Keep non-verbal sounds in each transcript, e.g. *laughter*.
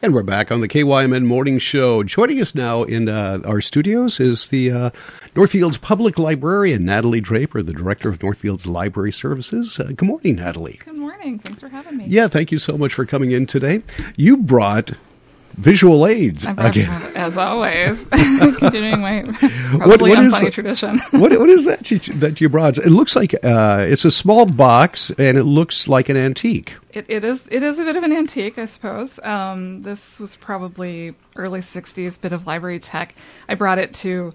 And we're back on the KYMN Morning Show. Joining us now in uh, our studios is the uh, Northfield's public librarian, Natalie Draper, the director of Northfield's Library Services. Uh, good morning, Natalie. Good morning. Thanks for having me. Yeah, thank you so much for coming in today. You brought visual aids again, as always. *laughs* *laughs* Continuing my probably what, what funny tradition. what, what is that you, that you brought? It looks like uh, it's a small box, and it looks like an antique. It, it is. It is a bit of an antique, I suppose. Um, this was probably early '60s, bit of library tech. I brought it to.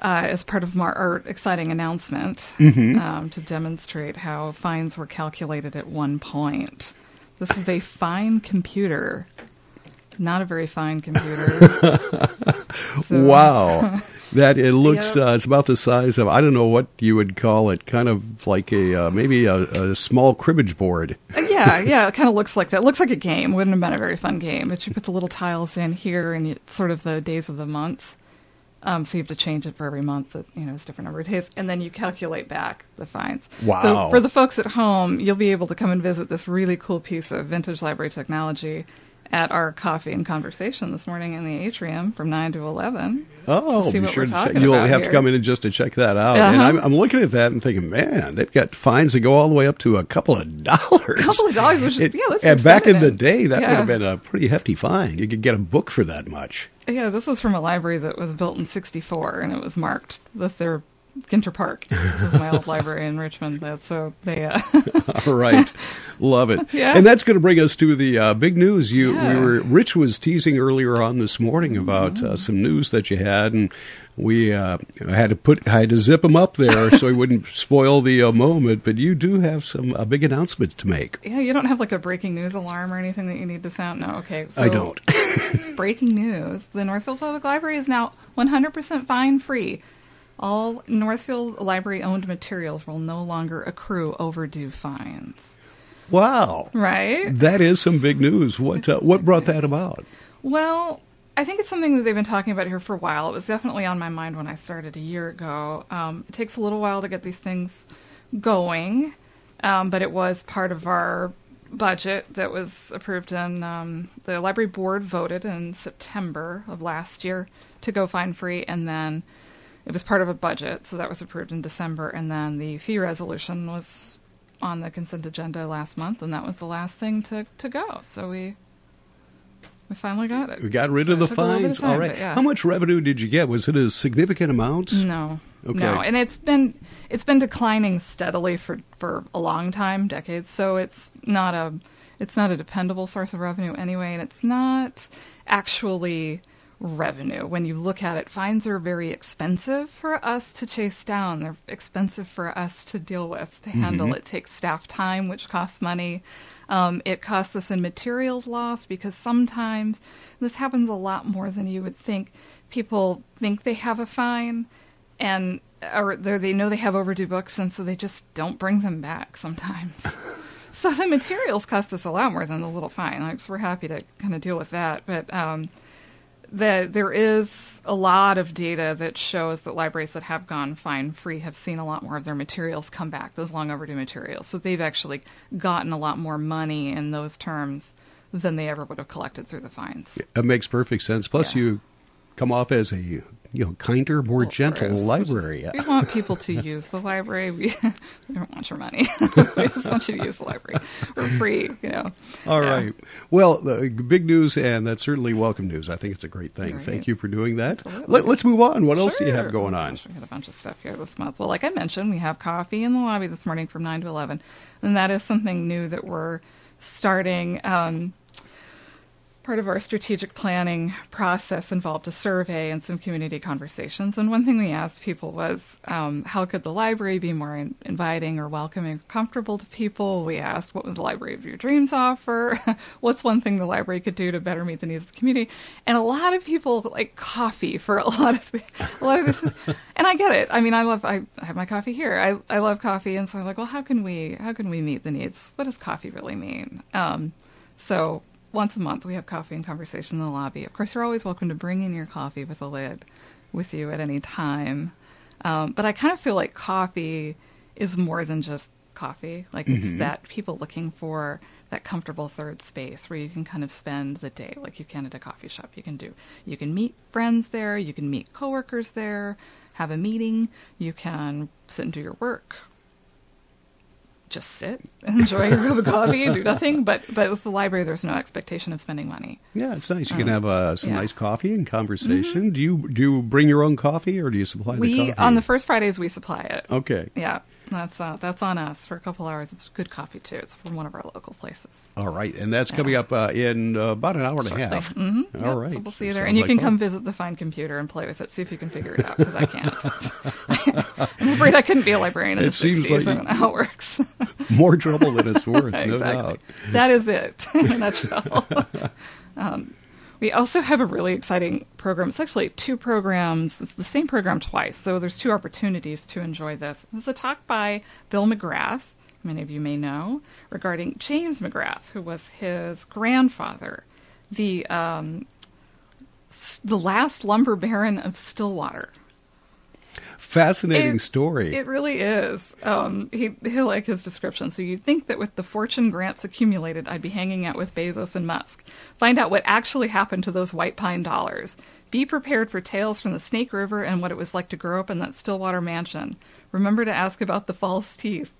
Uh, as part of our exciting announcement mm-hmm. um, to demonstrate how fines were calculated at one point. This is a fine computer not a very fine computer. *laughs* so. Wow. *laughs* That it looks, yep. uh, it's about the size of, I don't know what you would call it, kind of like a, uh, maybe a, a, small cribbage board. Uh, yeah, yeah, it kind of looks like that. It looks like a game. Wouldn't have been a very fun game. But you put the little tiles in here and it's sort of the days of the month. Um, so you have to change it for every month that you know it's different number of days, and then you calculate back the fines. Wow! So for the folks at home, you'll be able to come and visit this really cool piece of vintage library technology at our coffee and conversation this morning in the atrium from 9 to 11. Oh, see what sure we're talking You'll have here. to come in just to check that out. Uh-huh. And I'm, I'm, looking at that and thinking, man, they've got fines that go all the way up to a couple of *laughs* dollars. A couple of dollars, which is, yeah, that's And back in the day, that yeah. would have been a pretty hefty fine. You could get a book for that much. Yeah, this is from a library that was built in 64, and it was marked with their Ginter Park. *laughs* This is my old library in Richmond. That's so they. Uh *laughs* All right, love it. *laughs* Yeah. and that's going to bring us to the uh, big news. You, yeah. we were Rich was teasing earlier on this morning about mm-hmm. uh, some news that you had, and we uh, had to put I had to zip him up there so he wouldn't spoil the uh, moment. But you do have some uh, big announcements to make. Yeah, you don't have like a breaking news alarm or anything that you need to sound. No, okay. So I don't. breaking news: the Northfield Public Library is now 100% fine free all Northfield Library owned materials will no longer accrue overdue fines. Wow. Right? That is some big news. What uh, what brought news. that about? Well, I think it's something that they've been talking about here for a while. It was definitely on my mind when I started a year ago. Um, it takes a little while to get these things going, um, but it was part of our budget that was approved in um, the library board voted in September of last year to go fine free, and then it was part of a budget, so that was approved in December, and then the fee resolution was on the consent agenda last month, and that was the last thing to, to go. So we we finally got it. We got rid of the fines. Of time, All right. Yeah. How much revenue did you get? Was it a significant amount? No. Okay. No, and it's been it's been declining steadily for, for a long time, decades. So it's not a it's not a dependable source of revenue anyway, and it's not actually revenue. When you look at it, fines are very expensive for us to chase down. They're expensive for us to deal with, to handle. Mm-hmm. It takes staff time, which costs money. Um, it costs us in materials loss because sometimes this happens a lot more than you would think. People think they have a fine, and or they know they have overdue books, and so they just don't bring them back sometimes. *laughs* so the materials cost us a lot more than the little fine. Like, so we're happy to kind of deal with that, but. Um, that there is a lot of data that shows that libraries that have gone fine free have seen a lot more of their materials come back, those long overdue materials. So they've actually gotten a lot more money in those terms than they ever would have collected through the fines. It makes perfect sense. Plus, Yeah. you come off as a you know kinder, more Well, gentle library. We, just- *laughs* we want people to use the library. We, *laughs* we don't want your money. *laughs* we just want you to use the library. We're free, you know. All Yeah. right. Well, the big news, and that's certainly welcome news. I think it's a great thing. Right. Thank you for doing that. Let, us move on. What else do you have going on? we got a bunch of stuff here this month. Well, like I mentioned, we have coffee in the lobby this morning from 9 to 11. And that is something new that we're starting. Um, part of our strategic planning process involved a survey and some community conversations. And one thing we asked people was um, how could the library be more in- inviting or welcoming, or comfortable to people? We asked what would the library of your dreams offer? *laughs* What's one thing the library could do to better meet the needs of the community? And a lot of people like coffee for a *laughs* lot of the, a lot of this. Is, and I get it. I mean, I love I, I have my coffee here. I I love coffee, and so I'm like, well, how can we how can we meet the needs? What does coffee really mean? Um, so once a month we have coffee and conversation in the lobby. Of course, you're always welcome to bring in your coffee with a lid with you at any time. Um, but I kind of feel like coffee is more than just coffee. Like it's that people looking for that comfortable third space where you can kind of spend the day like you can at a coffee shop. You can do you can meet friends there, you can meet coworkers there, have a meeting, you can sit and do your work. Just sit, enjoy your cup of coffee, do *laughs* nothing. But but with the library, there's no expectation of spending money. Yeah, it's nice. You can Um, have uh, some yeah. nice coffee and conversation. Do you do you bring your own coffee or do you supply the We coffee? on the first Fridays we supply it. Okay. Yeah, that's uh, that's on us for a couple hours. It's good coffee too. It's from one of our local places. All right, and that's coming up uh, in uh, about an hour and a half. Mhm. All Yep, right. So we'll see you there, and you like can fun. come visit the fine computer and play with it. See if you can figure it out because I can't. *laughs* I'm afraid I couldn't be a librarian in It the seems 60s. like I don't know how it works. *laughs* More trouble than it's worth, *laughs* no exactly. doubt. That is it in a nutshell. um, we also have a really exciting program. It's actually two programs. It's the same program twice, so there's two opportunities to enjoy this. This is a talk by Bill McGrath, many of you may know, regarding James McGrath, who was his grandfather, the um, the last lumber baron of Stillwater. Fascinating It- story. It really is. Um, he he like his description. So you'd think that with the fortune grants accumulated, I'd be hanging out with Bezos and Musk. Find out what actually happened to those white pine dollars. Be prepared for tales from the Snake River and what it was like to grow up in that Stillwater mansion. Remember to ask about the false teeth,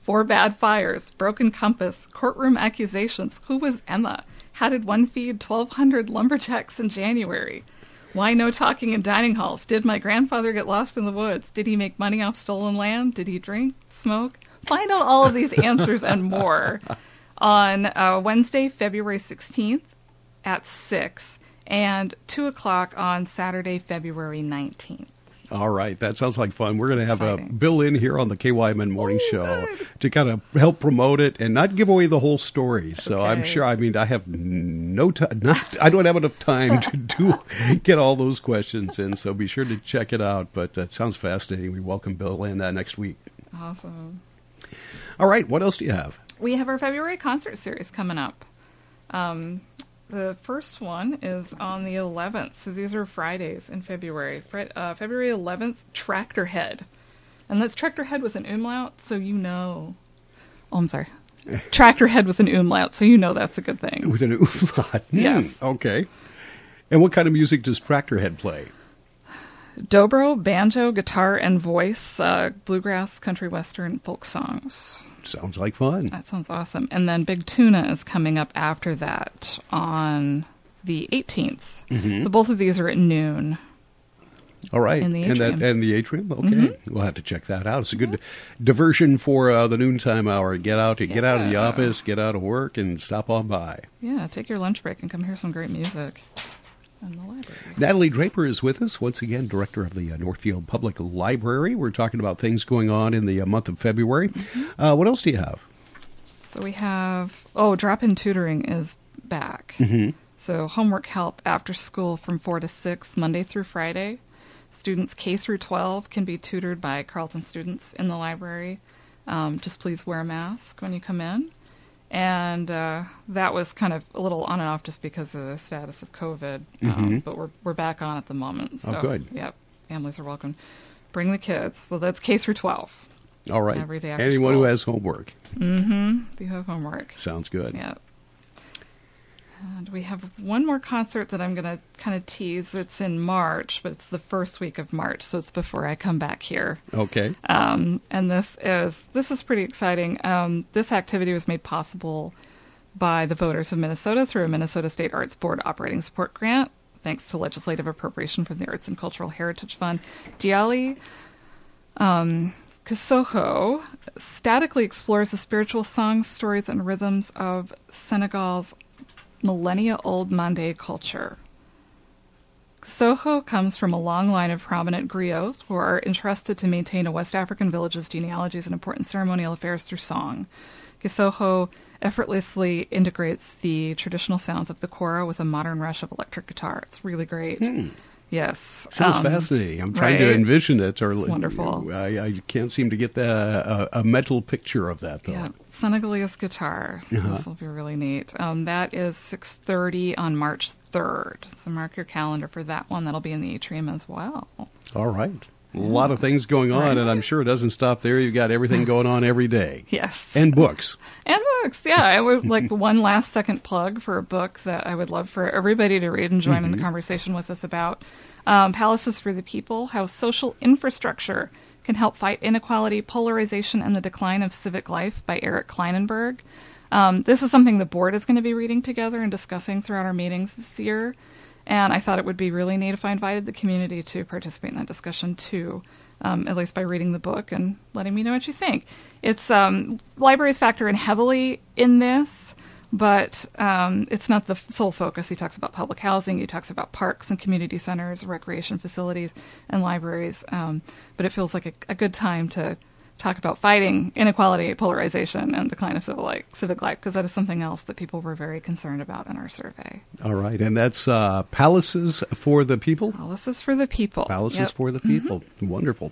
four bad fires, broken compass, courtroom accusations. Who was Emma? How did one feed twelve hundred lumberjacks in January? Why no talking in dining halls? Did my grandfather get lost in the woods? Did he make money off stolen land? Did he drink, smoke? Find out all of these answers and more on uh, Wednesday, February 16th at 6 and 2 o'clock on Saturday, February 19th. All right, that sounds like fun. We're going to have Exciting. Bill in here on the KYMN Morning Oh, Show to kind of help promote it and not give away the whole story. So I'm sure. I mean, I have no time. Not, I don't have enough time to *laughs* do get all those questions in. So be sure to check it out. But that sounds fascinating. We welcome Bill in uh, next week. Awesome. All right, what else do you have? We have our February concert series coming up. Um, the first one is on the 11th. So these are Fridays in February. Uh, February 11th, Tractor Head. And that's Tractor Head with an umlaut, so you know. Oh, I'm sorry. *laughs* Tractor Head with an umlaut, so you know that's a good thing. With an umlaut? Yes. Okay. And what kind of music does Tractorhead play? Dobro, banjo, guitar, and voice, uh, bluegrass, country, western, folk songs. Sounds like fun. That sounds awesome. And then Big Tuna is coming up after that on the 18th. So both of these are at noon. All right, In the and that atrium. and the atrium. Okay, we'll have to check that out. It's a good diversion for uh, the noontime hour. Get out, get out of the office, get out of work, and stop on by. Yeah, take your lunch break and come hear some great music in the library. Natalie Draper is with us once again, director of the uh, Northfield Public Library. We're talking about things going on in the uh, month of February. Uh, what else do you have? So we have oh, drop-in tutoring is back. So homework help after school from four to six, Monday through Friday. Students K through twelve can be tutored by Carleton students in the library. Um, just please wear a mask when you come in. And uh, that was kind of a little on and off just because of the status of COVID. Um, but we're we're back on at the moment. So, Oh, good. Yep, families are welcome. Bring the kids. So that's K through twelve. All right, Every day anyone who has homework Mm-hmm. Do you have homework? sounds good. Yeah. And we have one more concert that I'm going to kind of tease. It's in March, but it's the first week of March, so it's before I come back here. Okay, Um, and this is this is pretty exciting. Um, this activity was made possible by the voters of Minnesota through a Minnesota State Arts Board operating support grant, thanks to legislative appropriation from the Arts and Cultural Heritage Fund. Diali um, Cissokho statically explores the spiritual songs, stories, and rhythms of Senegal's millennia-old Mande culture. Cissokho comes from a long line of prominent griots who are entrusted to maintain a West African village's genealogies and important ceremonial affairs through song. Cissokho effortlessly integrates the traditional sounds of the kora with a modern rush of electric guitar. It's really great. Hmm. Yes. sounds Um, fascinating. I'm trying to envision it. Or It's wonderful. I, I can't seem to get the, a, a mental picture of that though. Yeah, Senegalese guitar. So Uh-huh. This will be really neat. Um, that is 6.30 on March 3rd. So mark your calendar for that one. That'll be in the atrium as well. All right. A lot of things going on, Right. and I'm sure it doesn't stop there. You've got everything going on every day. *laughs* Yes. And books. And books, yeah. I would like one last second plug for a book that I would love for everybody to read and join in the conversation with us about. Um, Palaces for the People How Social Infrastructure Can Help Fight Inequality, Polarization, and the Decline of Civic Life by Eric Klinenberg. Um, this is something the board is going to be reading together and discussing throughout our meetings this year. And I thought it would be really neat if I invited the community to participate in that discussion too, um, at least by reading the book and letting me know what you think. It's um, libraries factor in heavily in this, but um, it's not the sole focus. He talks about public housing, he talks about parks and community centers, recreation facilities, and libraries. Um, but it feels like a, a good time to talk about fighting inequality, polarization, and decline of civil life, civic life, because that is something else that people were very concerned about in our survey. All right, and that's uh, Palaces for the People. Palaces for the people. Palaces Yep. for the People. Wonderful.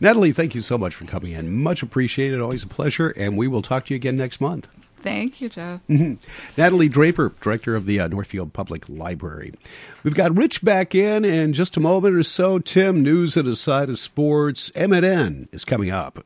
Natalie, thank you so much for coming in. Much appreciated. Always a pleasure, and we will talk to you again next month. Thank you, Joe. *laughs* Natalie Draper, director of the uh, Northfield Public Library. We've got Rich back in in just a moment or so. Tim, news at a side of sports. M&N is coming up.